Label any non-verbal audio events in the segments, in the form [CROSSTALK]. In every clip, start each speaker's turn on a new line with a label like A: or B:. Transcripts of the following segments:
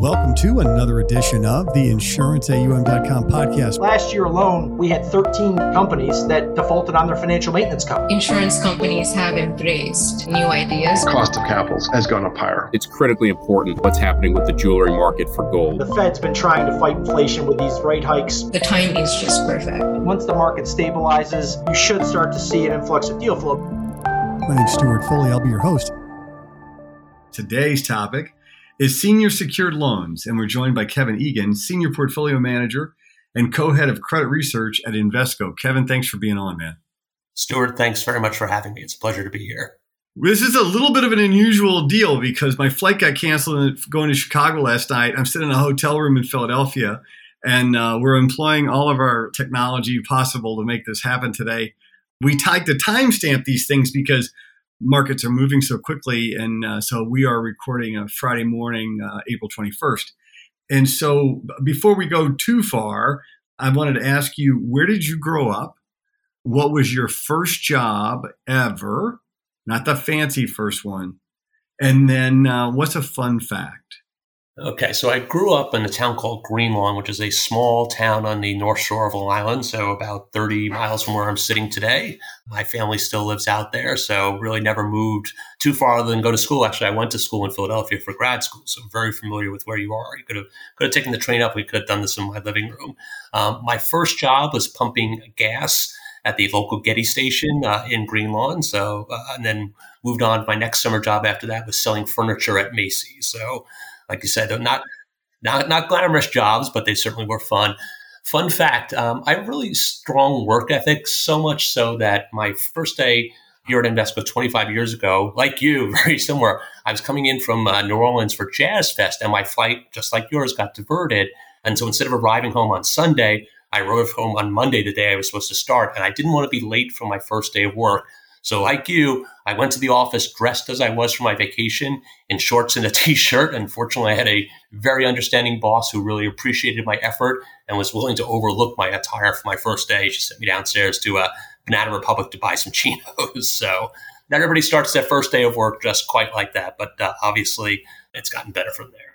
A: Welcome to another edition of the InsuranceAUM.com podcast.
B: Last year alone, we had 13 companies that defaulted on their financial maintenance company.
C: Insurance companies have embraced new ideas.
D: Cost of capital has gone up higher.
E: It's critically important what's happening with the jewelry market for gold.
B: The Fed's been trying to fight inflation with these rate hikes.
C: The time is just perfect.
B: Once the market stabilizes, you should start to see an influx of deal flow.
A: My name's Stewart Foley. I'll be your host.
F: Today's topic is senior secured loans, and we're joined by Kevin Egan, senior portfolio manager and co-head of credit research at Invesco. Kevin, thanks for being on, man.
G: Stewart, thanks very much for having me. It's a pleasure to be here.
F: This is a little bit of an unusual deal because my flight got canceled going to Chicago last night. I'm sitting in a hotel room in Philadelphia, and uh, we're employing all of our technology possible to make this happen today. We tried to timestamp these things because markets are moving so quickly. And uh, so we are recording a Friday morning, uh, April 21st. And so before we go too far, I wanted to ask you where did you grow up? What was your first job ever? Not the fancy first one. And then uh, what's a fun fact?
G: Okay, so I grew up in a town called Greenlawn, which is a small town on the north shore of Long Island, so about 30 miles from where I'm sitting today. My family still lives out there, so really never moved too far other than go to school. Actually, I went to school in Philadelphia for grad school, so I'm very familiar with where you are. You could have could have taken the train up. We could have done this in my living room. Um, my first job was pumping gas at the local Getty station uh, in Greenlawn. So, uh, and then moved on. My next summer job after that was selling furniture at Macy's. So like you said, not not not glamorous jobs, but they certainly were fun. Fun fact: um, I have really strong work ethic, so much so that my first day here at Invesco 25 years ago, like you, [LAUGHS] very similar. I was coming in from uh, New Orleans for Jazz Fest, and my flight, just like yours, got diverted. And so instead of arriving home on Sunday, I arrived home on Monday, the day I was supposed to start, and I didn't want to be late for my first day of work. So, like you, I went to the office dressed as I was for my vacation in shorts and a [LAUGHS] t shirt. Unfortunately, I had a very understanding boss who really appreciated my effort and was willing to overlook my attire for my first day. She sent me downstairs to a uh, Banana Republic to buy some [LAUGHS] chinos. So, not everybody starts their first day of work dressed quite like that, but uh, obviously, it's gotten better from there.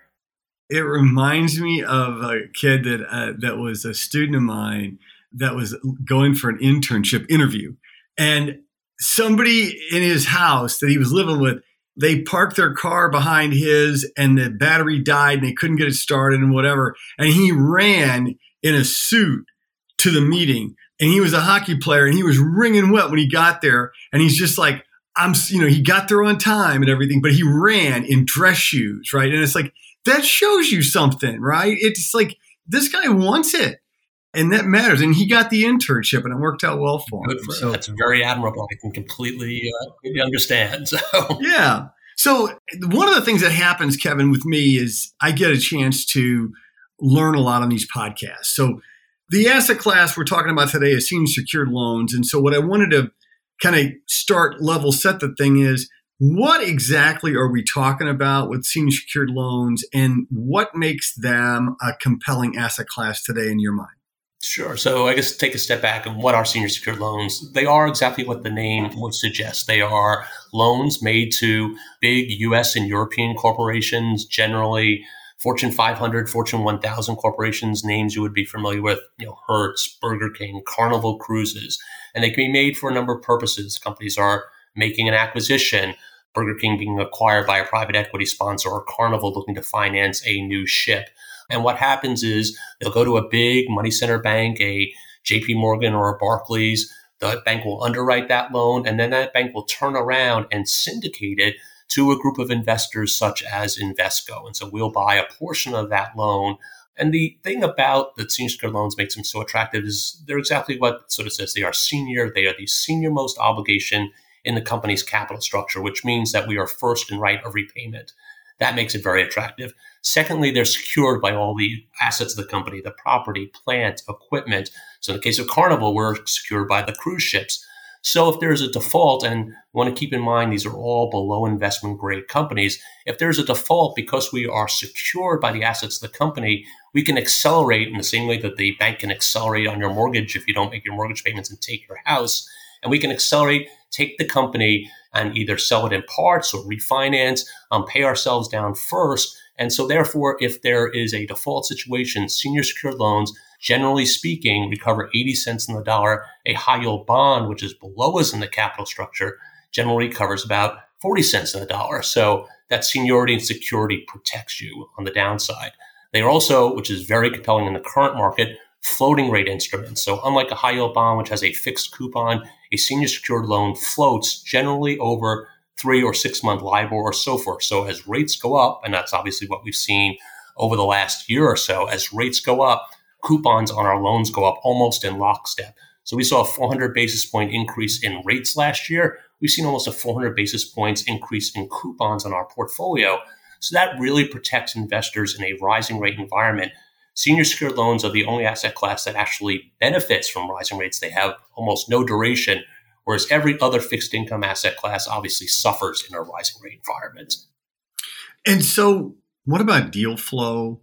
F: It reminds me of a kid that uh, that was a student of mine that was going for an internship interview, and somebody in his house that he was living with, they parked their car behind his and the battery died and they couldn't get it started and whatever. And he ran in a suit to the meeting and he was a hockey player and he was wringing wet when he got there. And he's just like, I'm, you know, he got there on time and everything, but he ran in dress shoes, right? And it's like, that shows you something, right? It's like, this guy wants it and that matters. And he got the internship, and it worked out well for him.
G: For so that's very admirable. I can completely, uh, completely understand. [LAUGHS] So
F: yeah. So one of the things that happens, Kevin, with me is I get a chance to learn a lot on these podcasts. So the asset class we're talking about today is senior secured loans, and so what I wanted to kind of start level set the thing is what exactly are we talking about with senior secured loans and what makes them a compelling asset class today in your mind?
G: Sure. So I guess take a step back and what are senior secured loans? They are exactly what the name would suggest. They are loans made to big US and European corporations, generally Fortune 500, Fortune 1000 corporations, names you would be familiar with, you know, Hertz, Burger King, Carnival Cruises. And they can be made for a number of purposes. Companies are making an acquisition, Burger King being acquired by a private equity sponsor, or Carnival looking to finance a new ship. And what happens is they'll go to a big money center bank, a JP Morgan or a Barclays. The bank will underwrite that loan, and then that bank will turn around and syndicate it to a group of investors such as Invesco. And so we'll buy a portion of that loan. And the thing about the senior secured loans makes them so attractive is they're exactly what sort of says they are senior. They are the senior most obligation in the company's capital structure, which means that we are first in right of repayment. That makes it very attractive. Secondly, they're secured by all the assets of the company, the property, plant, equipment. So in the case of Carnival, we're secured by the cruise ships. So if there's a default, and want to keep in mind these are all below investment grade companies, if there's a default because we are secured by the assets of the company, we can accelerate in the same way that the bank can accelerate on your mortgage if you don't make your mortgage payments and take your house. And we can accelerate, take the company and either sell it in parts or refinance, um, pay ourselves down first And so, therefore, if there is a default situation, senior secured loans, generally speaking, recover 80 cents in the dollar. A high yield bond, which is below us in the capital structure, generally covers about 40 cents in the dollar. So that seniority and security protects you on the downside. They are also, which is very compelling in the current market, floating rate instruments. So unlike a high yield bond, which has a fixed coupon, a senior secured loan floats generally over three or six month LIBOR or SOFR. So as rates go up, and that's obviously what we've seen over the last year or so, as rates go up, coupons on our loans go up almost in lockstep. So we saw a 400 basis point increase in rates last year. We've seen almost a 400 basis points increase in coupons on our portfolio. So that really protects investors in a rising rate environment. Senior secured loans are the only asset class that actually benefits from rising rates. They have almost no duration, whereas every other fixed income asset class obviously suffers in a rising rate environment.
F: And so, what about deal flow?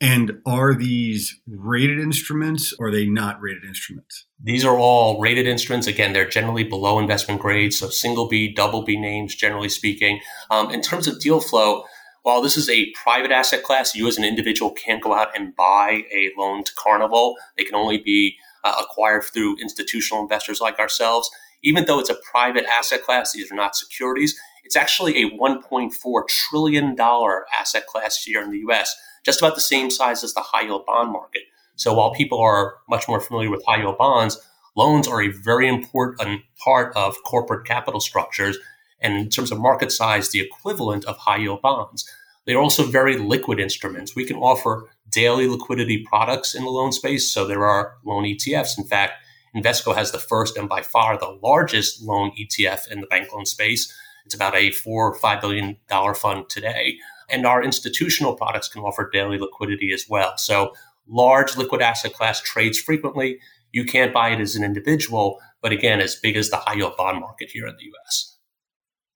F: And are these rated instruments or are they not rated instruments?
G: These are all rated instruments. Again, they're generally below investment grade, so single B, double B names, generally speaking. Um, in terms of deal flow, while this is a private asset class, you as an individual can't go out and buy a loan to Carnival. They can only be uh, acquired through institutional investors like ourselves. Even though it's a private asset class, these are not securities. It's actually a $1.4 trillion asset class here in the US just about the same size as the high yield bond market. So while people are much more familiar with high yield bonds, loans are a very important part of corporate capital structures. And in terms of market size, the equivalent of high yield bonds. They're also very liquid instruments. We can offer daily liquidity products in the loan space. So there are loan ETFs. In fact, Invesco has the first and by far the largest loan ETF in the bank loan space. It's about a four or five billion dollar fund today. And our institutional products can offer daily liquidity as well. So large liquid asset class trades frequently. You can't buy it as an individual, but again, as big as the high yield bond market here in the US.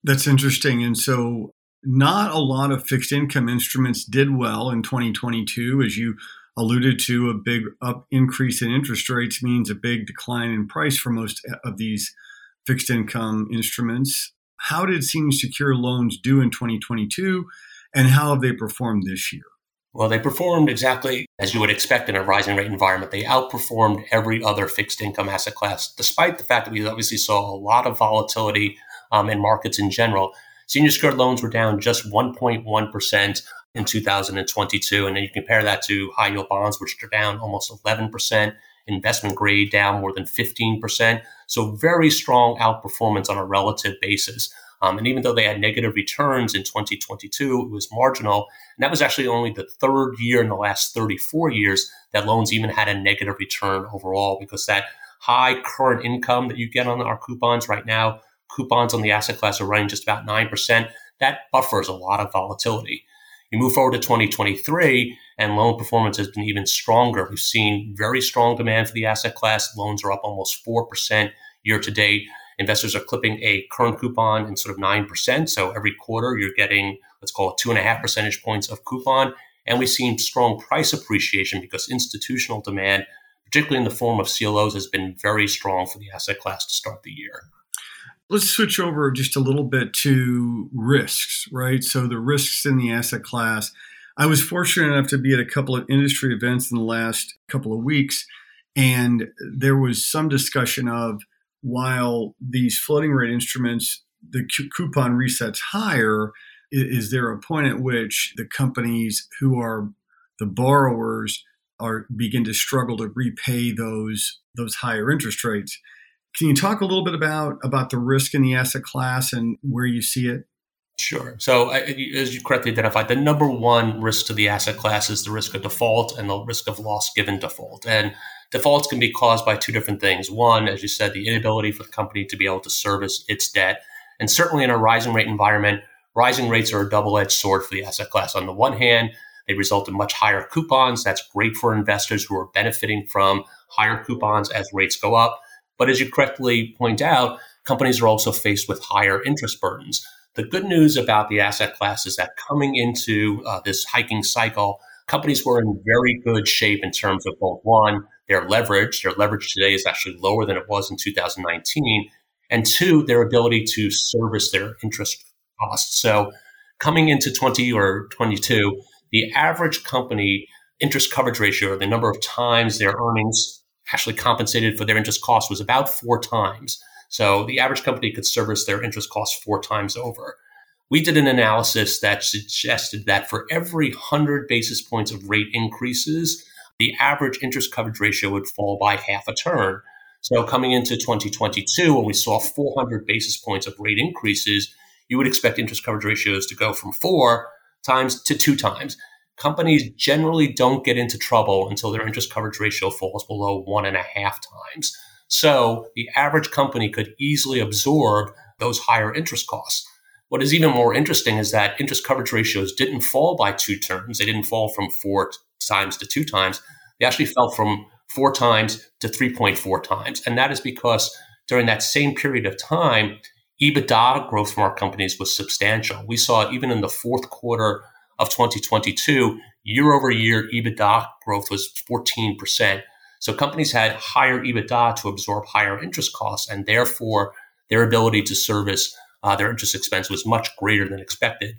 F: That's interesting. And so, not a lot of fixed income instruments did well in 2022. As you alluded to, a big up increase in interest rates means a big decline in price for most of these fixed income instruments. How did senior secure loans do in 2022? and how have they performed this year?
G: Well, they performed exactly as you would expect in a rising rate environment. They outperformed every other fixed income asset class, despite the fact that we obviously saw a lot of volatility um, in markets in general. Senior secured loans were down just 1.1% in 2022. And then you compare that to high yield bonds, which are down almost 11%, investment grade down more than 15%. So, very strong outperformance on a relative basis. Um, and even though they had negative returns in 2022, it was marginal. And that was actually only the third year in the last 34 years that loans even had a negative return overall because that high current income that you get on our coupons right now, coupons on the asset class are running just about 9%. That buffers a lot of volatility. You move forward to 2023, and loan performance has been even stronger. We've seen very strong demand for the asset class. Loans are up almost 4% year to date investors are clipping a current coupon in sort of 9%. So every quarter you're getting, let's call it two and a half percentage points of coupon. And we've seen strong price appreciation because institutional demand, particularly in the form of CLOs, has been very strong for the asset class to start the year.
F: Let's switch over just a little bit to risks, right? So the risks in the asset class. I was fortunate enough to be at a couple of industry events in the last couple of weeks, and there was some discussion of while these floating rate instruments, the coupon resets higher, is there a point at which the companies who are the borrowers are begin to struggle to repay those those higher interest rates? Can you talk a little bit about about the risk in the asset class and where you see it?
G: Sure. So, as you correctly identified, the number one risk to the asset class is the risk of default and the risk of loss given default. And defaults can be caused by two different things. One, as you said, the inability for the company to be able to service its debt. And certainly in a rising rate environment, rising rates are a double edged sword for the asset class. On the one hand, they result in much higher coupons. That's great for investors who are benefiting from higher coupons as rates go up. But as you correctly point out, companies are also faced with higher interest burdens. The good news about the asset class is that coming into uh, this hiking cycle, companies were in very good shape in terms of both one, their leverage. Their leverage today is actually lower than it was in 2019. And two, their ability to service their interest costs. So coming into 20 or 22, the average company interest coverage ratio, the number of times their earnings actually compensated for their interest cost was about four times. So the average company could service their interest cost four times over. We did an analysis that suggested that for every 100 basis points of rate increases, the average interest coverage ratio would fall by half a turn. So coming into 2022, when we saw 400 basis points of rate increases, you would expect interest coverage ratios to go from four times to two times. Companies generally don't get into trouble until their interest coverage ratio falls below one and a half times. So the average company could easily absorb those higher interest costs. What is even more interesting is that interest coverage ratios didn't fall by two turns. They didn't fall from four times to two times. They actually fell from four times to 3.4 times. And that is because during that same period of time, EBITDA growth from our companies was substantial. We saw it even in the fourth quarter of 2022, year over year EBITDA growth was 14%. So companies had higher EBITDA to absorb higher interest costs, and therefore their ability to service uh, their interest expense was much greater than expected.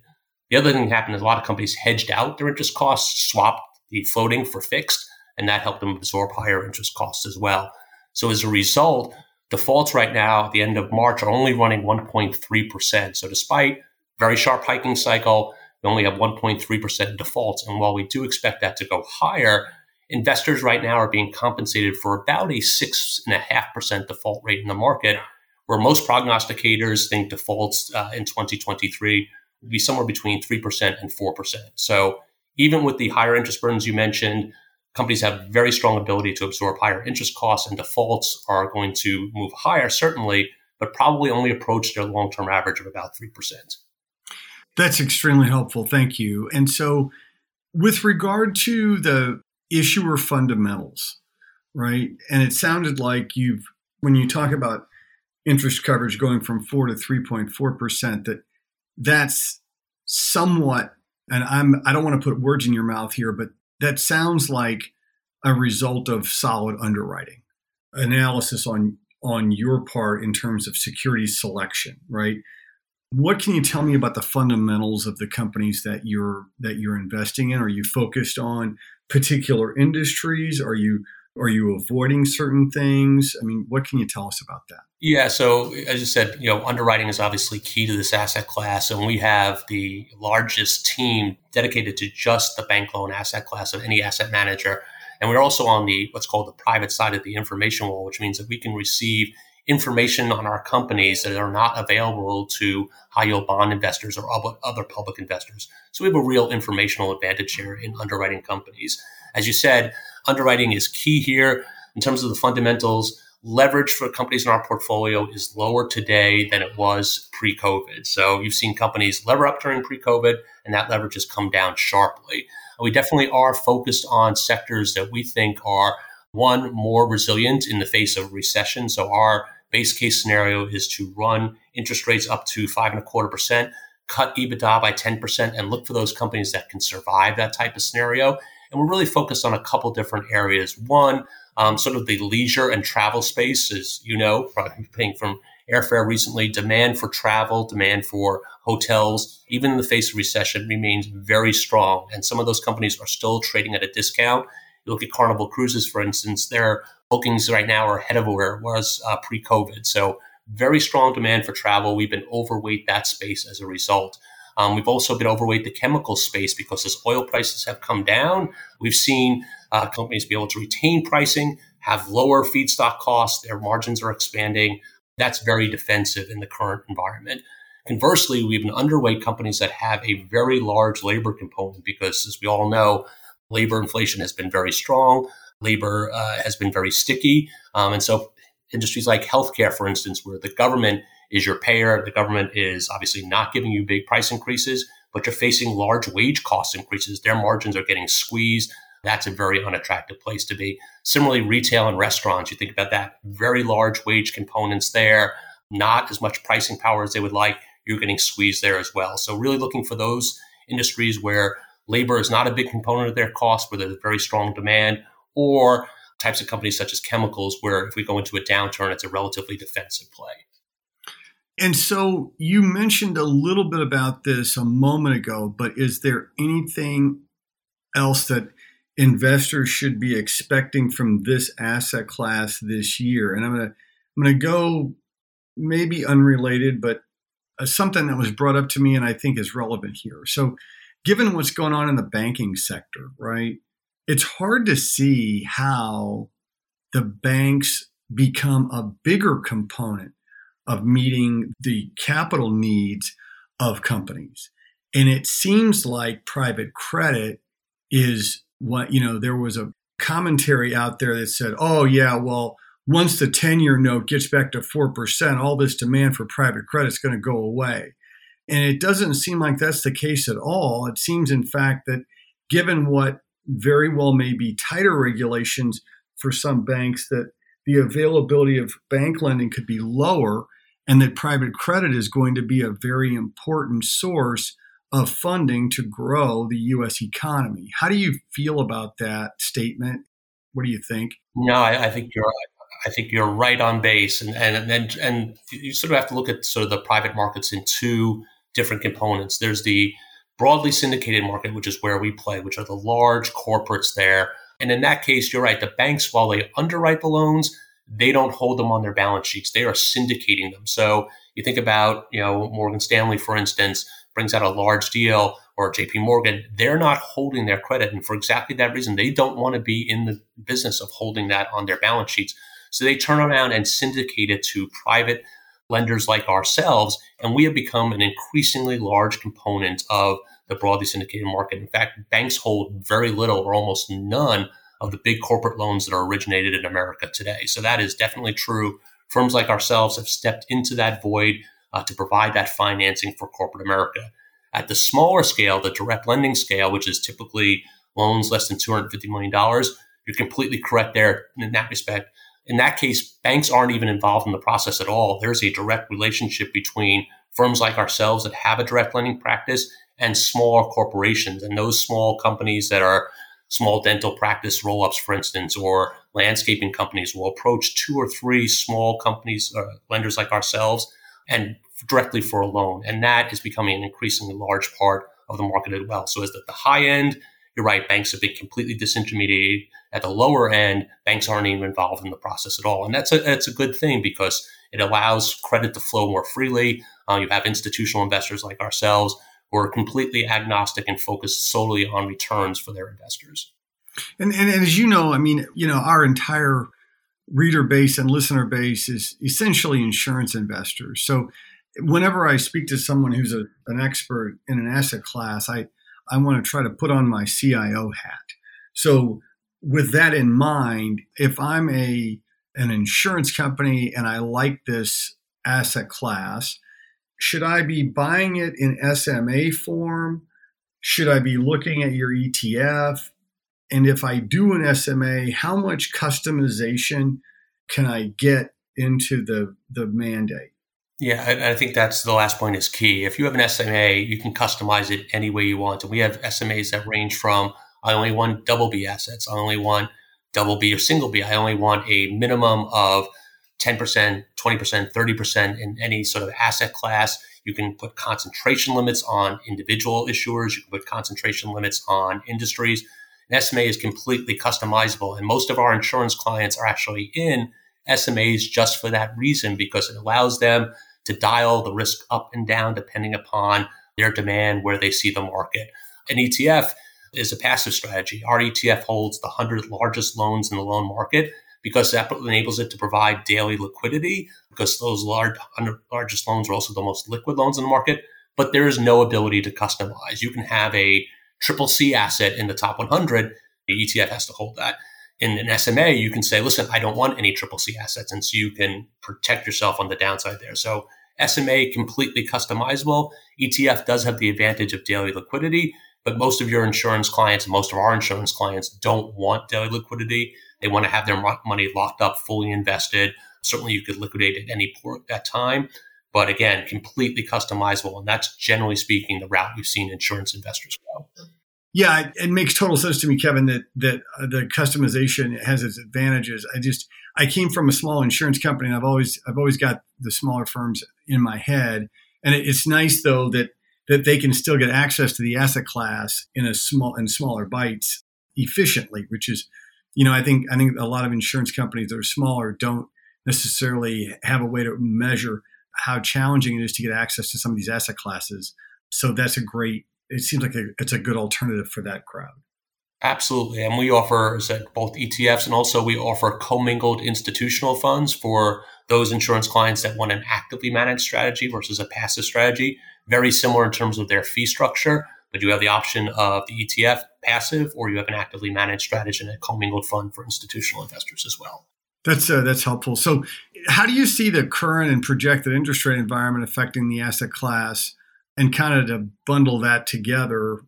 G: The other thing that happened is a lot of companies hedged out their interest costs, swapped the floating for fixed, and that helped them absorb higher interest costs as well. So as a result, defaults right now at the end of March are only running 1.3%. So despite very sharp hiking cycle, we only have 1.3% defaults. And while we do expect that to go higher, investors right now are being compensated for about a 6.5% default rate in the market, where most prognosticators think defaults uh, in 2023 would be somewhere between 3% and 4%. So even with the higher interest burdens you mentioned, companies have very strong ability to absorb higher interest costs and defaults are going to move higher, certainly, but probably only approach their long term average of about 3%.
F: That's extremely helpful. Thank you. And so, with regard to the issuer fundamentals, right? And it sounded like you've, when you talk about interest coverage going from 4 to 3.4%, that that's somewhat, and I'm, I don't want to put words in your mouth here, but that sounds like a result of solid underwriting analysis on on your part in terms of security selection, right? What can you tell me about the fundamentals of the companies that you're that you're investing in? Are you focused on particular industries? Are you are you avoiding certain things? I mean, what can you tell us about that?
G: Yeah, so as you said, you know, underwriting is obviously key to this asset class, and we have the largest team dedicated to just the bank loan asset class of any asset manager. And we're also on the what's called the private side of the information wall, which means that we can receive information on our companies that are not available to high yield bond investors or other public investors. So we have a real informational advantage here in underwriting companies. As you said, underwriting is key here in terms of the fundamentals. Leverage for companies in our portfolio is lower today than it was pre COVID. So you've seen companies lever up during pre COVID, and that leverage has come down sharply. We definitely are focused on sectors that we think are one more resilient in the face of recession. So our base case scenario is to run interest rates up to five and a quarter percent, cut EBITDA by 10%, and look for those companies that can survive that type of scenario. And we're really focused on a couple different areas. One, um, sort of the leisure and travel space, you know, from paying from airfare recently, demand for travel, demand for hotels, even in the face of recession, remains very strong. And some of those companies are still trading at a discount. You look at Carnival Cruises, for instance, their bookings right now are ahead of where it was uh, pre COVID. So, very strong demand for travel. We've been overweight that space as a result. Um, we've also been overweight the chemical space because as oil prices have come down, we've seen uh, companies be able to retain pricing, have lower feedstock costs, their margins are expanding. That's very defensive in the current environment. Conversely, we've been underweight companies that have a very large labor component because, as we all know, labor inflation has been very strong. Labor uh, has been very sticky. Um, and so, industries like healthcare, for instance, where the government is your payer, the government is obviously not giving you big price increases, but you're facing large wage cost increases. Their margins are getting squeezed. That's a very unattractive place to be. Similarly, retail and restaurants, you think about that, very large wage components there, not as much pricing power as they would like. You're getting squeezed there as well. So, really looking for those industries where labor is not a big component of their cost, where there's very strong demand, or types of companies such as chemicals, where if we go into a downturn, it's a relatively defensive play.
F: And so you mentioned a little bit about this a moment ago, but is there anything else that investors should be expecting from this asset class this year? And I'm gonna I'm gonna go maybe unrelated, but uh, something that was brought up to me and I think is relevant here. So, given what's going on in the banking sector, right? It's hard to see how the banks become a bigger component of meeting the capital needs of companies. And it seems like private credit is what, you know, there was a commentary out there that said, oh, yeah, well, once the 10 year note gets back to 4%, all this demand for private credit is going to go away. And it doesn't seem like that's the case at all. It seems, in fact, that given what very well may be tighter regulations for some banks, that the availability of bank lending could be lower and that private credit is going to be a very important source of funding to grow the US economy. How do you feel about that statement? What do you think?
G: No, I, I think you're I think you're right on base, and and and and you sort of have to look at sort of the private markets in two different components. There's the broadly syndicated market, which is where we play, which are the large corporates there. And in that case, you're right. The banks, while they underwrite the loans, they don't hold them on their balance sheets. They are syndicating them. So you think about, you know, Morgan Stanley, for instance, brings out a large deal or JP Morgan, they're not holding their credit. And for exactly that reason, they don't want to be in the business of holding that on their balance sheets. So they turn around and syndicate it to private lenders like ourselves. And we have become an increasingly large component of the broadly syndicated market. In fact, banks hold very little or almost none of the big corporate loans that are originated in America today. So that is definitely true. Firms like ourselves have stepped into that void uh, to provide that financing for corporate America. At the smaller scale, the direct lending scale, which is typically loans less than $250 million, you're completely correct there in that respect. In that case, banks aren't even involved in the process at all. There's a direct relationship between firms like ourselves that have a direct lending practice and smaller corporations. And those small companies that are small dental practice roll ups, for instance, or landscaping companies will approach two or three small companies, uh, lenders like ourselves, and directly for a loan. And that is becoming an increasingly large part of the market as well. So, as at the high end, you're right, banks have been completely disintermediated. At the lower end, banks aren't even involved in the process at all. And that's a, that's a good thing because it allows credit to flow more freely. Uh, you have institutional investors like ourselves who are completely agnostic and focused solely on returns for their investors.
F: And, and, and as you know, I mean, you know, our entire reader base and listener base is essentially insurance investors. So whenever I speak to someone who's a, an expert in an asset class, I, I want to try to put on my CIO hat. So with that in mind, if I'm a an insurance company and I like this asset class, should I be buying it in SMA form? Should I be looking at your ETF? And if I do an SMA, how much customization can I get into the, the mandate?
G: Yeah, I, think that's the last point is key. If you have an SMA, you can customize it any way you want. And we have SMAs that range from I only want double B assets, I only want double B or single B, I only want a minimum of 10%, 20%, 30% in any sort of asset class. You can put concentration limits on individual issuers. You can put concentration limits on industries. An SMA is completely customizable. And most of our insurance clients are actually in SMAs just for that reason, because it allows them to dial the risk up and down depending upon their demand, where they see the market. An ETF is a passive strategy. Our ETF holds the 100 largest loans in the loan market because that enables it to provide daily liquidity because those large largest loans are also the most liquid loans in the market. But there is no ability to customize. You can have a triple C asset in the top 100. The ETF has to hold that. In an SMA, you can say, listen, I don't want any triple C assets. And so you can protect yourself on the downside there. So SMA completely customizable. ETF does have the advantage of daily liquidity, but most of your insurance clients, most of our insurance clients don't want daily liquidity. They want to have their money locked up, fully invested. Certainly, you could liquidate at any point at time, but again, completely customizable. And that's generally speaking the route we've seen insurance investors go.
F: Yeah, it, makes total sense to me, Kevin, that that uh, the customization has its advantages. I just I came from a small insurance company, and I've always I've always got the smaller firms in my head. And it, it's nice though that that they can still get access to the asset class in a small in smaller bites efficiently, which is, you know, I think I think a lot of insurance companies that are smaller don't necessarily have a way to measure how challenging it is to get access to some of these asset classes. So that's a great. It seems like a, it's a good alternative for that crowd.
G: Absolutely. And we offer said, both ETFs and also we offer commingled institutional funds for those insurance clients that want an actively managed strategy versus a passive strategy. Very similar in terms of their fee structure, but you have the option of the ETF passive or you have an actively managed strategy and a commingled fund for institutional investors as well.
F: That's uh, that's helpful. So, how do you see the current and projected interest rate environment affecting the asset class? And kind of to bundle that together,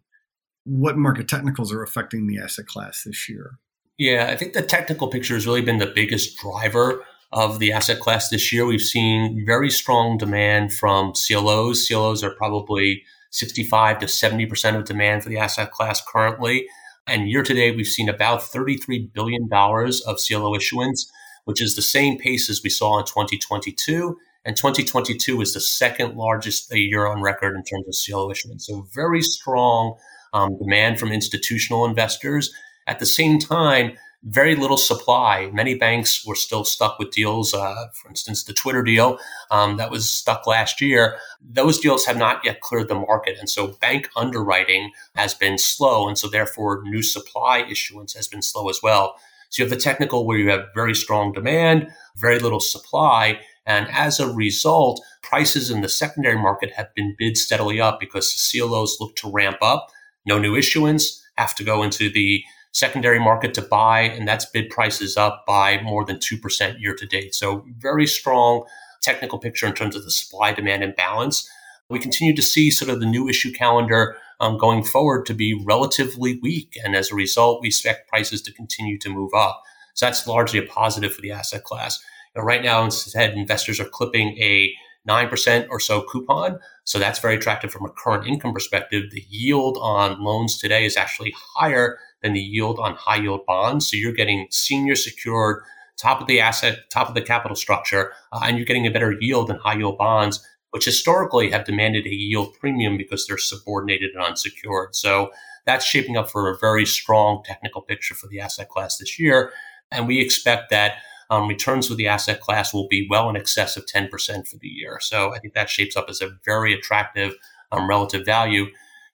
F: what market technicals are affecting the asset class this year?
G: Yeah, I think the technical picture has really been the biggest driver of the asset class this year. We've seen very strong demand from CLOs. CLOs are probably 65 to 70% of demand for the asset class currently. And year to date, we've seen about $33 billion of CLO issuance, which is the same pace as we saw in 2022. And 2022 is the second largest year on record in terms of CLO issuance. So very strong um, demand from institutional investors. At the same time, very little supply. Many banks were still stuck with deals. Uh, for instance, the Twitter deal um, that was stuck last year, those deals have not yet cleared the market. And so bank underwriting has been slow. And so therefore, new supply issuance has been slow as well. So you have the technical where you have very strong demand, very little supply. And as a result, prices in the secondary market have been bid steadily up because the CLOs look to ramp up no new issuance, have to go into the secondary market to buy, and that's bid prices up by more than 2% year to date. So, very strong technical picture in terms of the supply demand imbalance. We continue to see sort of the new issue calendar um, going forward to be relatively weak. And as a result, we expect prices to continue to move up. So, that's largely a positive for the asset class. Right now, instead, investors are clipping a 9% or so coupon. So that's very attractive from a current income perspective. The yield on loans today is actually higher than the yield on high yield bonds. So you're getting senior secured, top of the asset, top of the capital structure, uh, and you're getting a better yield than high yield bonds, which historically have demanded a yield premium because they're subordinated and unsecured. So that's shaping up for a very strong technical picture for the asset class this year. And we expect that um, returns for the asset class will be well in excess of 10% for the year. So I think that shapes up as a very attractive um, relative value.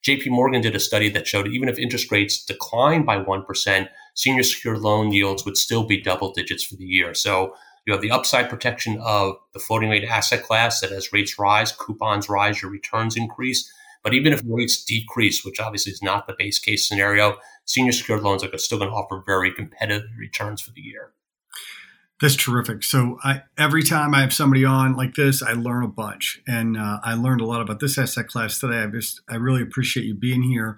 G: JP Morgan did a study that showed even if interest rates decline by 1%, senior secured loan yields would still be double digits for the year. So you have the upside protection of the floating rate asset class that as rates rise, coupons rise, your returns increase. But even if rates decrease, which obviously is not the base case scenario, senior secured loans are still going to offer very competitive returns for the year.
F: That's terrific. So I, every time I have somebody on like this, I learn a bunch, and uh, I learned a lot about this asset class today. I just I really appreciate you being here.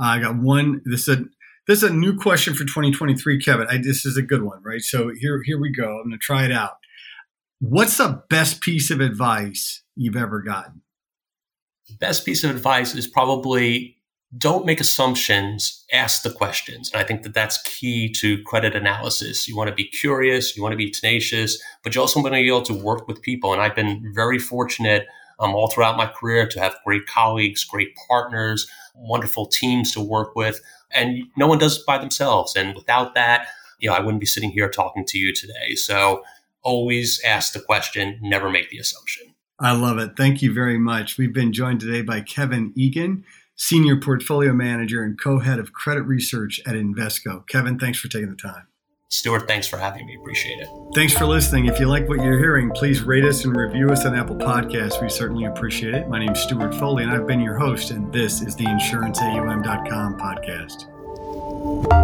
F: Uh, I got one. This is a this is a new question for 2023, Kevin. I, this is a good one, right? So here here we go. I'm going to try it out. What's the best piece of advice you've ever gotten?
G: Best piece of advice is probably don't make assumptions, ask the questions. And I think that that's key to credit analysis. You want to be curious, you want to be tenacious, but you also want to be able to work with people. And I've been very fortunate um, all throughout my career to have great colleagues, great partners, wonderful teams to work with. And no one does it by themselves. And without that, you know, I wouldn't be sitting here talking to you today. So always ask the question, never make the assumption.
F: I love it. Thank you very much. We've been joined today by Kevin Egan. Senior Portfolio Manager and co head of credit research at Invesco. Kevin, thanks for taking the time.
G: Stewart, thanks for having me. Appreciate it.
F: Thanks for listening. If you like what you're hearing, please rate us and review us on Apple Podcasts. We certainly appreciate it. My name is Stewart Foley, and I've been your host, and this is the InsuranceAUM.com podcast.